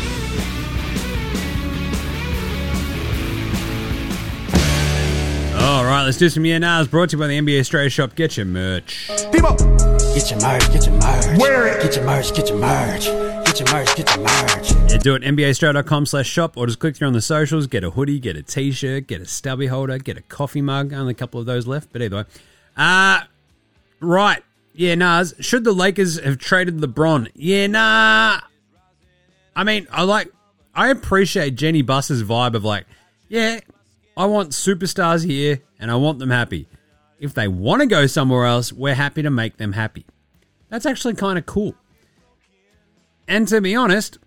All right, let's do some Yeah Nahs brought to you by the NBA Straya shop. Get your merch. Get your merch, get your merch. Wear it. Get your merch, get your merch. Get your merch, get your merch. Yeah, do it NBAstraya.com slash shop or just click through on the socials, get a hoodie, get a t-shirt, get a stubby holder, get a coffee mug. Only a couple of those left, but either way. Uh, right. Yeah, Nas, should the Lakers have traded LeBron? Yeah, nah. I mean, I like I appreciate Jeanie Buss's vibe of like, yeah, I want superstars here and I want them happy. If they want to go somewhere else, we're happy to make them happy. That's actually kind of cool. And to be honest,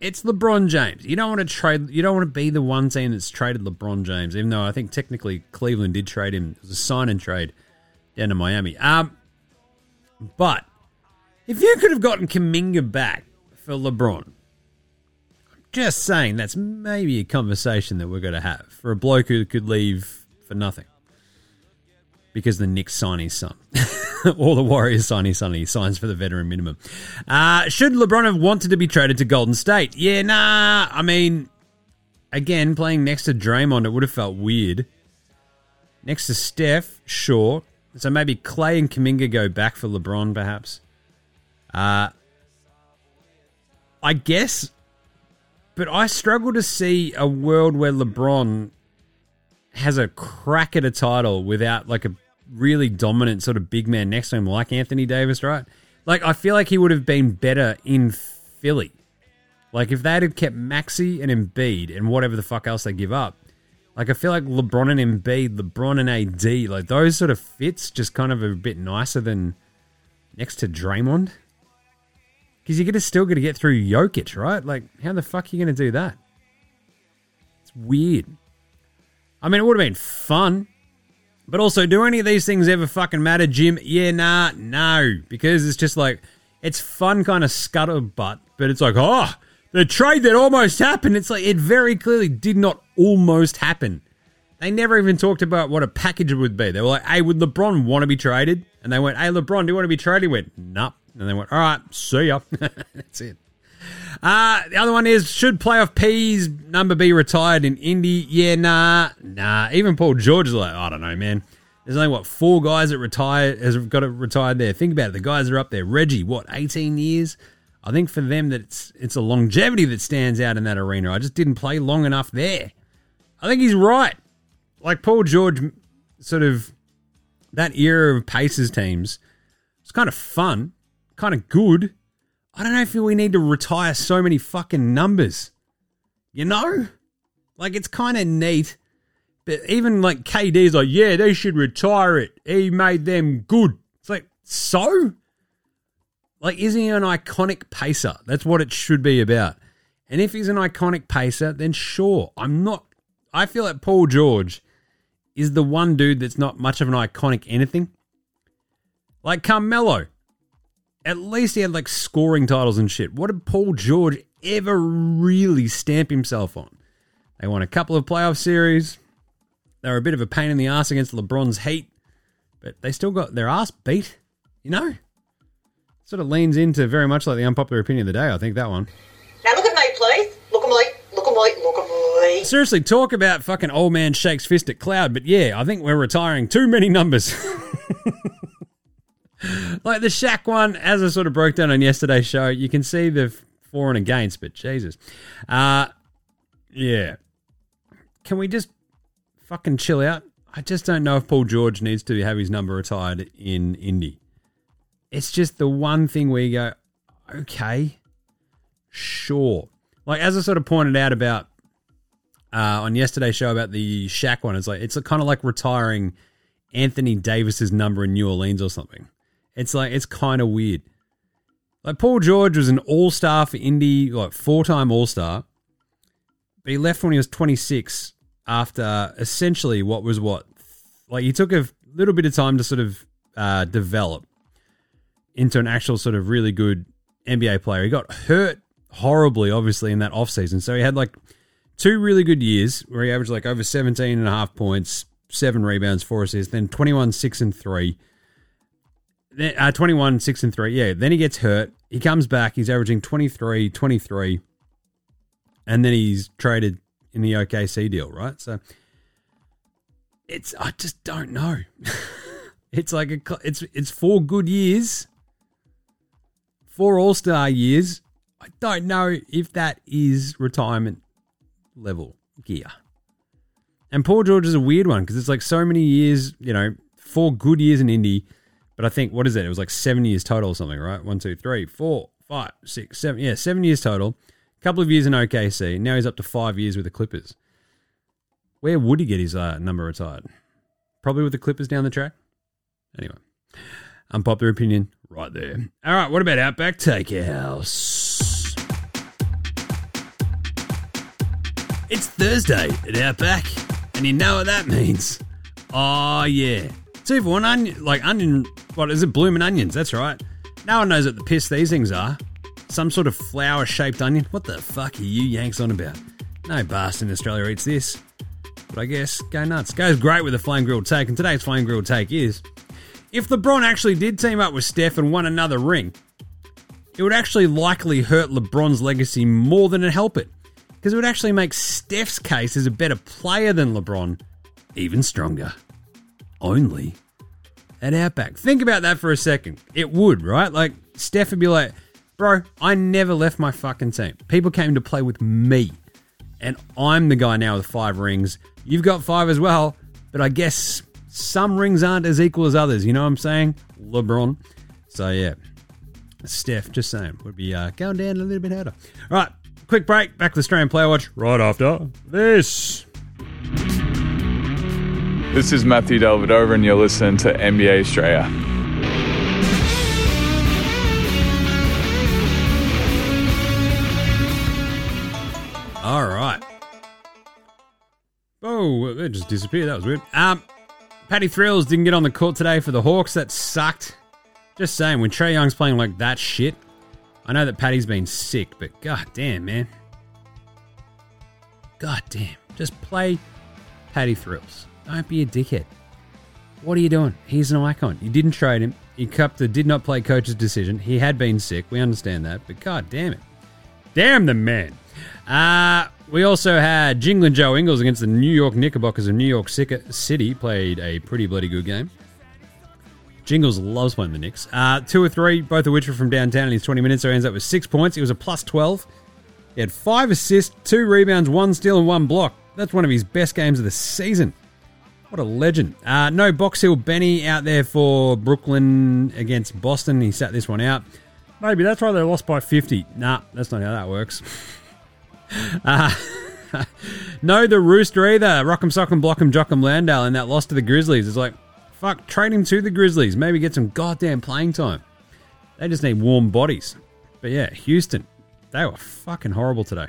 it's LeBron James. You don't want to trade. You don't want to be the one team that's traded LeBron James, even though I think technically Cleveland did trade him. It was a sign and trade down to Miami. Um, but if you could have gotten Kuminga back for LeBron, just saying that's maybe a conversation that we're going to have for a bloke who could leave for nothing because the Knicks sign his son. or the Warriors sign his son. He signs for the veteran minimum. Uh, should LeBron have wanted to be traded to Golden State? Yeah, nah. I mean, again, playing next to Draymond, it would have felt weird. Next to Steph, sure. So maybe Clay and Kuminga go back for LeBron, perhaps. Uh, I guess. But I struggle to see a world where LeBron has a crack at a title without like a really dominant sort of big man next to him, like Anthony Davis, right? Like I feel like he would have been better in Philly. Like if they had kept Maxey and Embiid and whatever the fuck else they give up, like I feel like LeBron and Embiid, LeBron and AD, like those sort of fits just kind of a bit nicer than next to Draymond. Because you're still gonna get through Jokic, right? Like how the fuck are you gonna do that? It's weird. I mean, it would have been fun. But also, do any of these things ever fucking matter, Jim? Yeah, nah, no. Because it's just like, it's fun kind of scuttlebutt, but it's like, oh, the trade that almost happened. It's like, it very clearly did not almost happen. They never even talked about what a package would be. They were like, hey, would LeBron want to be traded? And they went, hey, LeBron, do you want to be traded? He went, nope. And they went, all right, see ya. That's it. Uh, the other one is should playoff P's number be retired in Indy? Yeah, nah, nah. Even Paul George is like, I don't know, man. There's only what four guys that retire has got it retired there. Think about it. The guys that are up there. Reggie, what, 18 years? I think for them that it's it's a longevity that stands out in that arena. I just didn't play long enough there. I think he's right. Like Paul George, sort of that era of Pacers teams. It's kind of fun, kind of good. I don't know if we need to retire so many fucking numbers. You know? Like, it's kind of neat. But even like KD's like, yeah, they should retire it. He made them good. It's like, so? Like, is he an iconic pacer? That's what it should be about. And if he's an iconic pacer, then sure. I'm not. I feel like Paul George is the one dude that's not much of an iconic anything. Like Carmelo at least he had like scoring titles and shit. What did Paul George ever really stamp himself on? They won a couple of playoff series. They were a bit of a pain in the ass against LeBron's Heat, but they still got their ass beat. You know, sort of leans into very much like the unpopular opinion of the day. I think that one. Now look at me, please. Look at me. Look at me. Look at me. Seriously, talk about fucking old man shakes fist at cloud. But yeah, I think we're retiring too many numbers. like the Shaq one, as I sort of broke down on yesterday's show, you can see the for and against, but Jesus. Uh, yeah. Can we just fucking chill out? I just don't know if Paul George needs to have his number retired in Indy. It's just the one thing where you go, okay, sure. Like as I sort of pointed out about uh, on yesterday's show about the Shaq one, it's like it's kind of like retiring Anthony Davis's number in New Orleans or something. It's like it's kind of weird. Like Paul George was an all star for Indy, like four time all star, but he left when he was 26 after essentially what was what? Like he took a little bit of time to sort of uh, develop into an actual sort of really good NBA player. He got hurt horribly, obviously, in that offseason. So he had like two really good years where he averaged like over 17 and a half points, seven rebounds, four assists, then 21, 6 and 3 uh, 21, 6 and 3. Yeah. Then he gets hurt. He comes back. He's averaging 23, 23. And then he's traded in the OKC deal, right? So it's, I just don't know. it's like, a, it's, it's four good years, four all star years. I don't know if that is retirement level gear. And Paul George is a weird one because it's like so many years, you know, four good years in Indy but I think what is it? It was like seven years total or something, right? One, two, three, four, five, six, seven. Yeah, seven years total. A couple of years in OKC. Now he's up to five years with the Clippers. Where would he get his uh, number retired? Probably with the Clippers down the track. Anyway, unpopular opinion right there. All right, what about Outback Takehouse? It's Thursday at Outback, and you know what that means. Oh, yeah. Two for one onion, like onion, what is it, blooming onions, that's right. No one knows what the piss these things are. Some sort of flower shaped onion. What the fuck are you Yanks on about? No bastard in Australia eats this. But I guess go nuts. Goes great with a flame grilled take, and today's flame grilled take is if LeBron actually did team up with Steph and won another ring, it would actually likely hurt LeBron's legacy more than it help it. Because it would actually make Steph's case as a better player than LeBron even stronger. Only at Outback. Think about that for a second. It would, right? Like, Steph would be like, bro, I never left my fucking team. People came to play with me. And I'm the guy now with five rings. You've got five as well, but I guess some rings aren't as equal as others. You know what I'm saying? LeBron. So, yeah. Steph, just saying, would be uh, going down a little bit harder. All right, quick break. Back with Strayan Player Watch right after this. This is Matthew Dellavedova, and you're listening to NBA Straya. All right. Oh, it just disappeared. That was weird. Um, Patty Thrills didn't get on the court today for the Hawks. That sucked. Just saying, when Trae Young's playing like that shit, I know that Patty's been sick, but god damn, man. God damn. Just play Patty Thrills. Don't be a dickhead. What are you doing? He's an icon. You didn't trade him. He cupped the did not play coach's decision. He had been sick. We understand that, but god damn it. Damn the man. Uh, we also had Jingling Joe Ingles against the New York Knickerbockers of New York City. Played a pretty bloody good game. Jingles loves playing the Knicks. Uh, two or three, both of which were from downtown in his 20 minutes, so he ends up with six points. He was a plus 12. He had five assists, two rebounds, one steal, and one block. That's one of his best games of the season. What a legend. Uh, no Box Hill Benny out there for Brooklyn against Boston. He sat this one out. Maybe that's why they lost by 50. Nah, that's not how that works. Uh, no, the Rooster either. Rock'em Sock'em Block'em Jock'em Landale and that loss to the Grizzlies. It's like, fuck, trade him to the Grizzlies. Maybe get some goddamn playing time. They just need warm bodies. But yeah, Houston, they were fucking horrible today.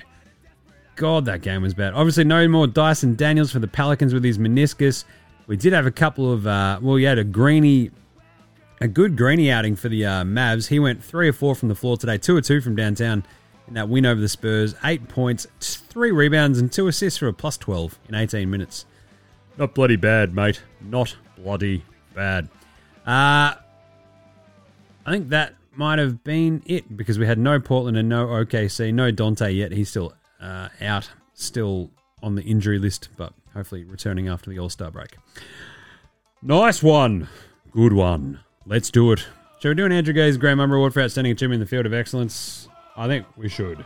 God, that game was bad. Obviously, no more Dyson Daniels for the Pelicans with his meniscus. We did have a couple of, uh, well, you had a greeny, a good greeny outing for the uh, Mavs. He went three or four from the floor today, two or two from downtown in that win over the Spurs. Eight points, three rebounds, and two assists for a plus 12 in 18 minutes. Not bloody bad, mate. Not bloody bad. Uh, I think that might have been it because we had no Portland and no OKC, no Dante yet. He's still uh, out, still on the injury list, but hopefully returning after the All Star break. Nice one. Good one. Let's do it. Shall we do an Andrew Gaze Grey Mamba Award for Outstanding Achievement in the Field of Excellence? I think we should.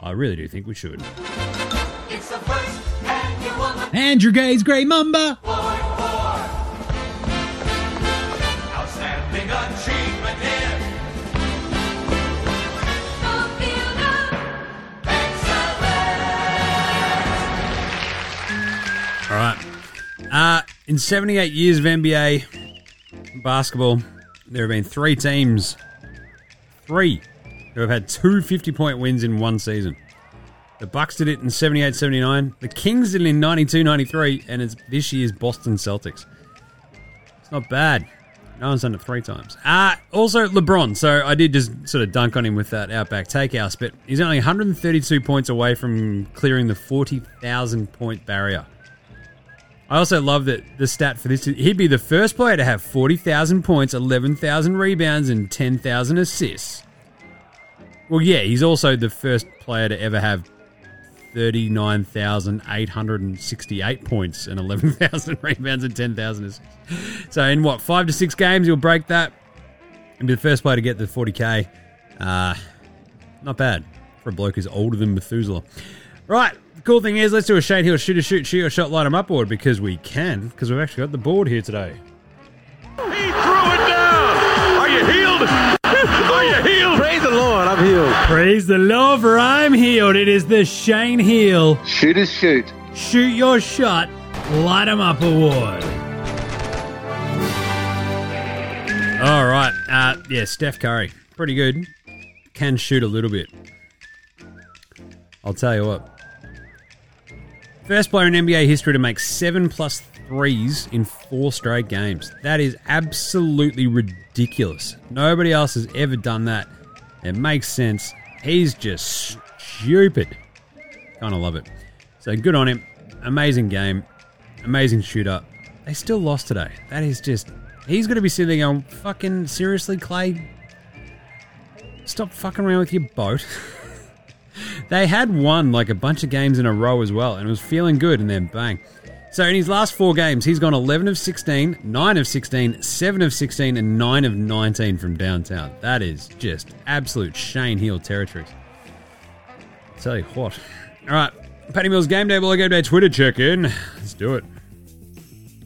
I really do think we should. Andrew Gaze Grey Mamba. Uh, in 78 years of NBA basketball, there have been three teams, three, who have had two 50 point wins in one season. The Bucks did it in 78 79. The Kings did it in 92 93. And it's this year's Boston Celtics. It's not bad. No one's done it three times. Uh, also, LeBron. So I did just sort of dunk on him with that Outback Takehouse, but he's only 132 points away from clearing the 40,000 point barrier. I also love that the stat for this. He'd be the first player to have 40,000 points, 11,000 rebounds, and 10,000 assists. Well, yeah, he's also the first player to ever have 39,868 points and 11,000 rebounds and 10,000 assists. So, in what, five to six games, he'll break that and be the first player to get the 40K. Uh, not bad for a bloke who's older than Methuselah. Right, cool thing is, let's do a Shane Heal shoot a shoot, shoot or shot, light 'em up board because we can, because we've actually got the board here today. He threw it down. Are you healed? Are you healed? Praise the Lord. I'm I'm healed. Praise the Lord, for I'm healed. It is the Shane Heal. Shooters shoot. Shoot your shot. Light 'em up award. All right. Uh, yeah, Steph Curry. Pretty good. Can shoot a little bit. I'll tell you what. First player in NBA history to make seven plus threes in four straight games. That is absolutely ridiculous. Nobody else has ever done that. It makes sense. He's just stupid. Kind of love it. So good on him. Amazing game. Amazing shooter. They still lost today. That is just. He's going to be sitting there going, fucking seriously, Clay? Stop fucking around with your boat. they had won like a bunch of games in a row as well, and it was feeling good, and then bang. So in his last four games, he's gone 11 of 16, 9 of 16, 7 of 16, and 9 of 19 from downtown. That is just absolute Shane Heal territory. Tell you what. All right, Patty Mills Game Day, Below Game Day Twitter check in. Let's do it.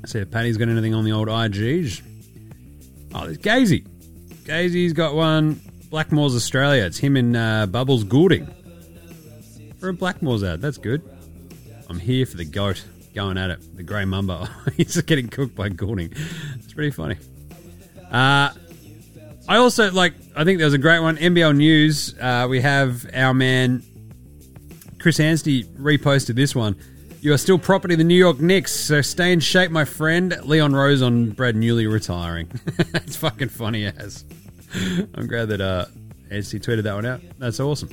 See if Patty's got anything on the old IGs. Oh, there's Gazy. Gazy's got one. Blackmore's Australia. It's him and uh, Bubbles Goulding. A Blackmore's ad. That's good. I'm here for the goat. Going at it. The grey mamba. He's getting cooked by Goulding. It's pretty funny. Uh, I also like. I think there was a great one. NBL News. Uh, we have our man Chris Anstey reposted this one. You are still property of the New York Knicks, so stay in shape, my friend. Leon Rose on Brad Newley retiring. it's fucking funny as. I'm glad that uh, Anstey tweeted that one out. That's awesome.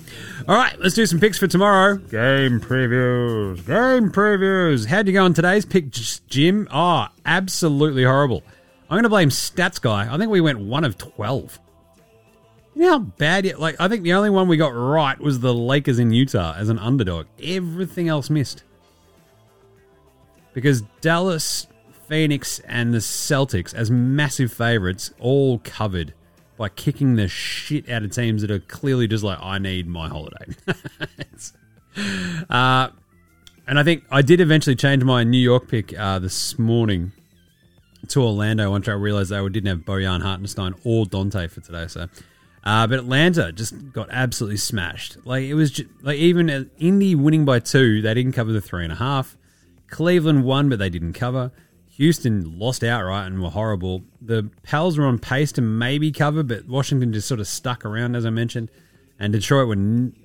All right, let's do some picks for tomorrow. Game previews. Game previews. How'd you go on today's pick, Jim? Oh, absolutely horrible. I'm going to blame Stats Guy. I think we went one of 12. You know how bad it, like I think the only one we got right was the Lakers in Utah as an underdog. Everything else missed. Because Dallas, Phoenix, and the Celtics as massive favorites all covered by kicking the shit out of teams that are clearly just like, I need my holiday. uh, and I think I did eventually change my New York pick uh, this morning to Orlando once I realized they didn't have Bojan Hartenstein or Dante for today. So uh, but Atlanta just got absolutely smashed. Like it was just, like even Indy winning by two, they didn't cover the three and a half. Cleveland won, but they didn't cover. Houston lost outright and were horrible. The Pels were on pace to maybe cover, but Washington just sort of stuck around, as I mentioned. And Detroit were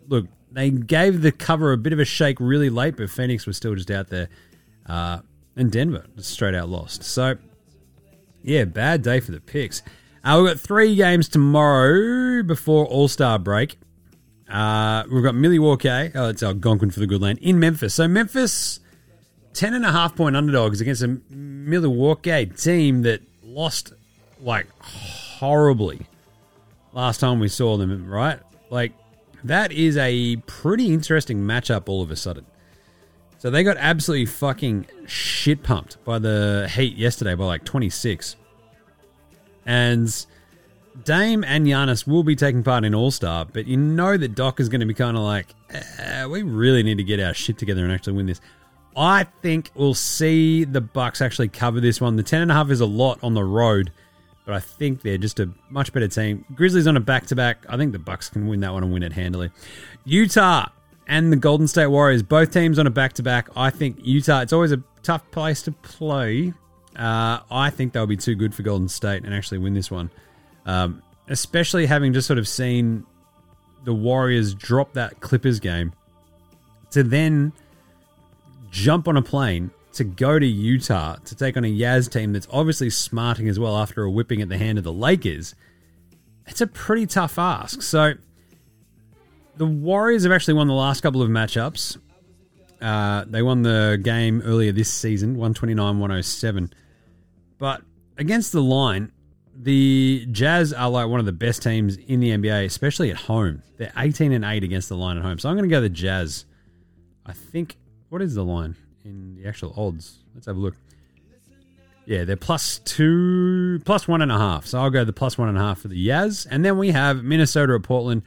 look. They gave the cover a bit of a shake really late, but Phoenix was still just out there. Uh, and Denver straight out lost. So yeah, bad day for the picks. Uh, we've got three games tomorrow before All Star break. Uh, we've got Milwaukee. Oh, it's Algonquin for the good land in Memphis. So Memphis, ten and a half point underdogs against a Milwaukee team that lost like horribly last time we saw them. Right, like that is a pretty interesting matchup all of a sudden. So they got absolutely fucking shit pumped by the Heat yesterday by like twenty six. And Dame and Giannis will be taking part in All Star, but you know that Doc is going to be kind of like, eh, we really need to get our shit together and actually win this. I think we'll see the Bucks actually cover this one. The ten and a half is a lot on the road, but I think they're just a much better team. Grizzlies on a back to back. I think the Bucks can win that one and win it handily. Utah and the Golden State Warriors, both teams on a back to back. I think Utah. It's always a tough place to play. Uh, I think they'll be too good for Golden State and actually win this one. Um, especially having just sort of seen the Warriors drop that Clippers game to then jump on a plane to go to Utah to take on a Yaz team that's obviously smarting as well after a whipping at the hand of the Lakers. It's a pretty tough ask. So the Warriors have actually won the last couple of matchups. Uh, they won the game earlier this season, 129 107. But against the line, the Jazz are like one of the best teams in the NBA, especially at home. They're 18 and 8 against the line at home. So I'm going to go the Jazz. I think, what is the line in the actual odds? Let's have a look. Yeah, they're plus two, plus one and a half. So I'll go the plus one and a half for the Yaz. And then we have Minnesota at Portland.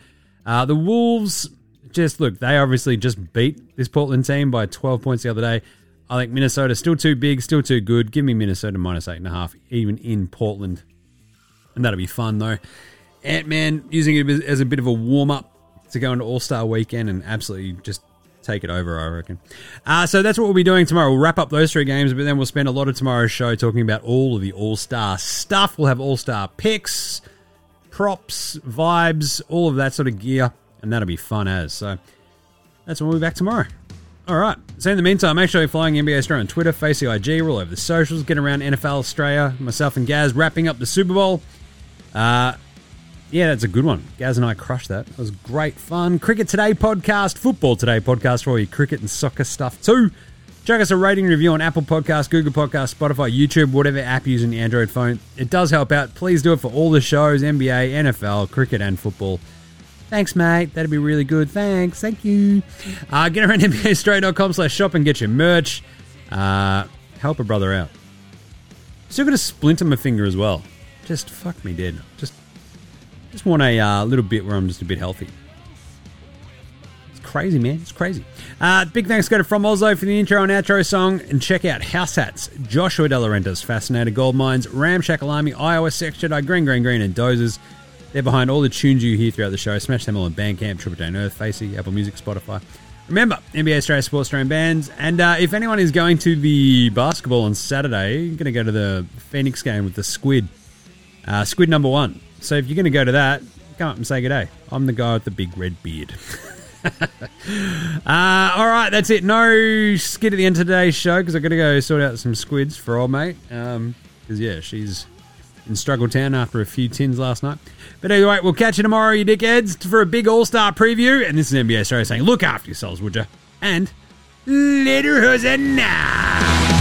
Uh, the Wolves, just look, they obviously just beat this Portland team by 12 points the other day. I think Minnesota still too big, still too good. Give me Minnesota minus eight and a half, even in Portland, and that'll be fun though. Ant Man using it as a bit of a warm up to go into All Star Weekend and absolutely just take it over. I reckon. Uh, so that's what we'll be doing tomorrow. We'll wrap up those three games, but then we'll spend a lot of tomorrow's show talking about all of the All Star stuff. We'll have All Star picks, props, vibes, all of that sort of gear, and that'll be fun as. So that's when we'll be back tomorrow. All right. So in the meantime, make sure you're following NBA Straya on Twitter, Facey IG, we're all over the socials, get around NFL Straya, myself and Gaz wrapping up the Super Bowl. Uh, yeah, that's a good one. Gaz and I crushed that. It was great fun. Cricket Today podcast, Football Today podcast for all your cricket and soccer stuff too. Check us a rating review on Apple Podcasts, Google Podcasts, Spotify, YouTube, whatever app you're using the Android phone. It does help out. Please do it for all the shows, NBA, NFL, cricket and football. Thanks, mate. That'd be really good. Thanks. Thank you. Uh, get around NBAstraya.com slash shop and get your merch. Uh, help a brother out. Still got a splint on my finger as well. Just fuck me dead. Just just want a uh, little bit where I'm just a bit healthy. It's crazy, man. It's crazy. Uh, big thanks go to From Oslo for the intro and outro song. And check out House Hats, Joshua De Laurentiis, Fascinator Gold Mines, Ramshackle Army, Iowa Sex Jedi, Green Green Green, and Dozers. They're behind all the tunes you hear throughout the show. Smash them all on Bandcamp, Triple J Earth, Facey, Apple Music, Spotify. Remember, NBA Straya Sports Australian bands. And uh, if anyone is going to the basketball on Saturday, you're going to go to the Phoenix game with the Squid. Uh, squid number one. So if you're going to go to that, come up and say good day. I'm the guy with the big red beard. uh, all right, that's it. No skit at the end of today's show because I've got to go sort out some squids for old mate. Because, um, yeah, she's in Struggle Town after a few tins last night. But anyway, we'll catch you tomorrow, you dickheads, for a big All Star preview. And this is NBA Straya saying, look after yourselves, would you? And later, Hosanna!